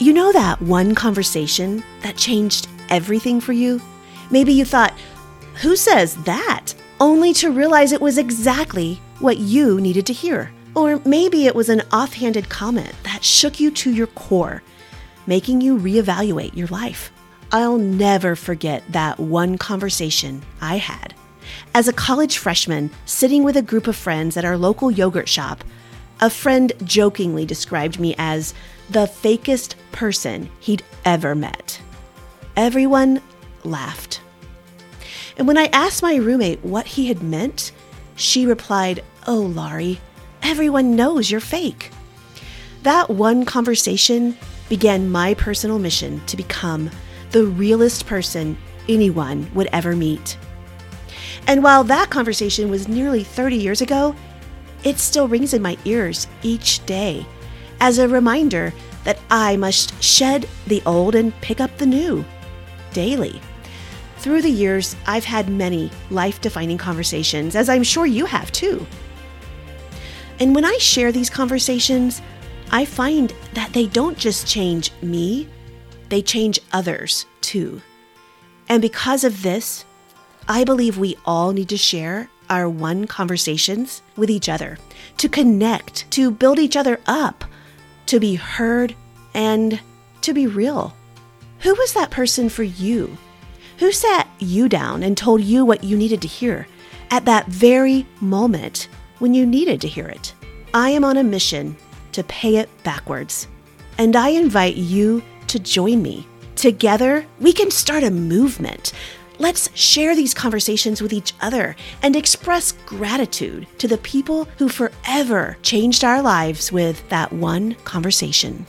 You know that one conversation that changed everything for you? Maybe you thought, who says that? Only to realize it was exactly what you needed to hear. Or maybe it was an offhanded comment that shook you to your core, making you reevaluate your life. I'll never forget that one conversation I had. As a college freshman, sitting with a group of friends at our local yogurt shop, a friend jokingly described me as the fakest person he'd ever met. Everyone laughed. And when I asked my roommate what he had meant, she replied, Oh, Laurie, everyone knows you're fake. That one conversation began my personal mission to become the realest person anyone would ever meet. And while that conversation was nearly 30 years ago, it still rings in my ears each day as a reminder that I must shed the old and pick up the new daily. Through the years, I've had many life defining conversations, as I'm sure you have too. And when I share these conversations, I find that they don't just change me, they change others too. And because of this, I believe we all need to share our one conversations with each other, to connect, to build each other up, to be heard, and to be real. Who was that person for you? Who sat you down and told you what you needed to hear at that very moment when you needed to hear it? I am on a mission to pay it backwards, and I invite you to join me. Together, we can start a movement. Let's share these conversations with each other and express gratitude to the people who forever changed our lives with that one conversation.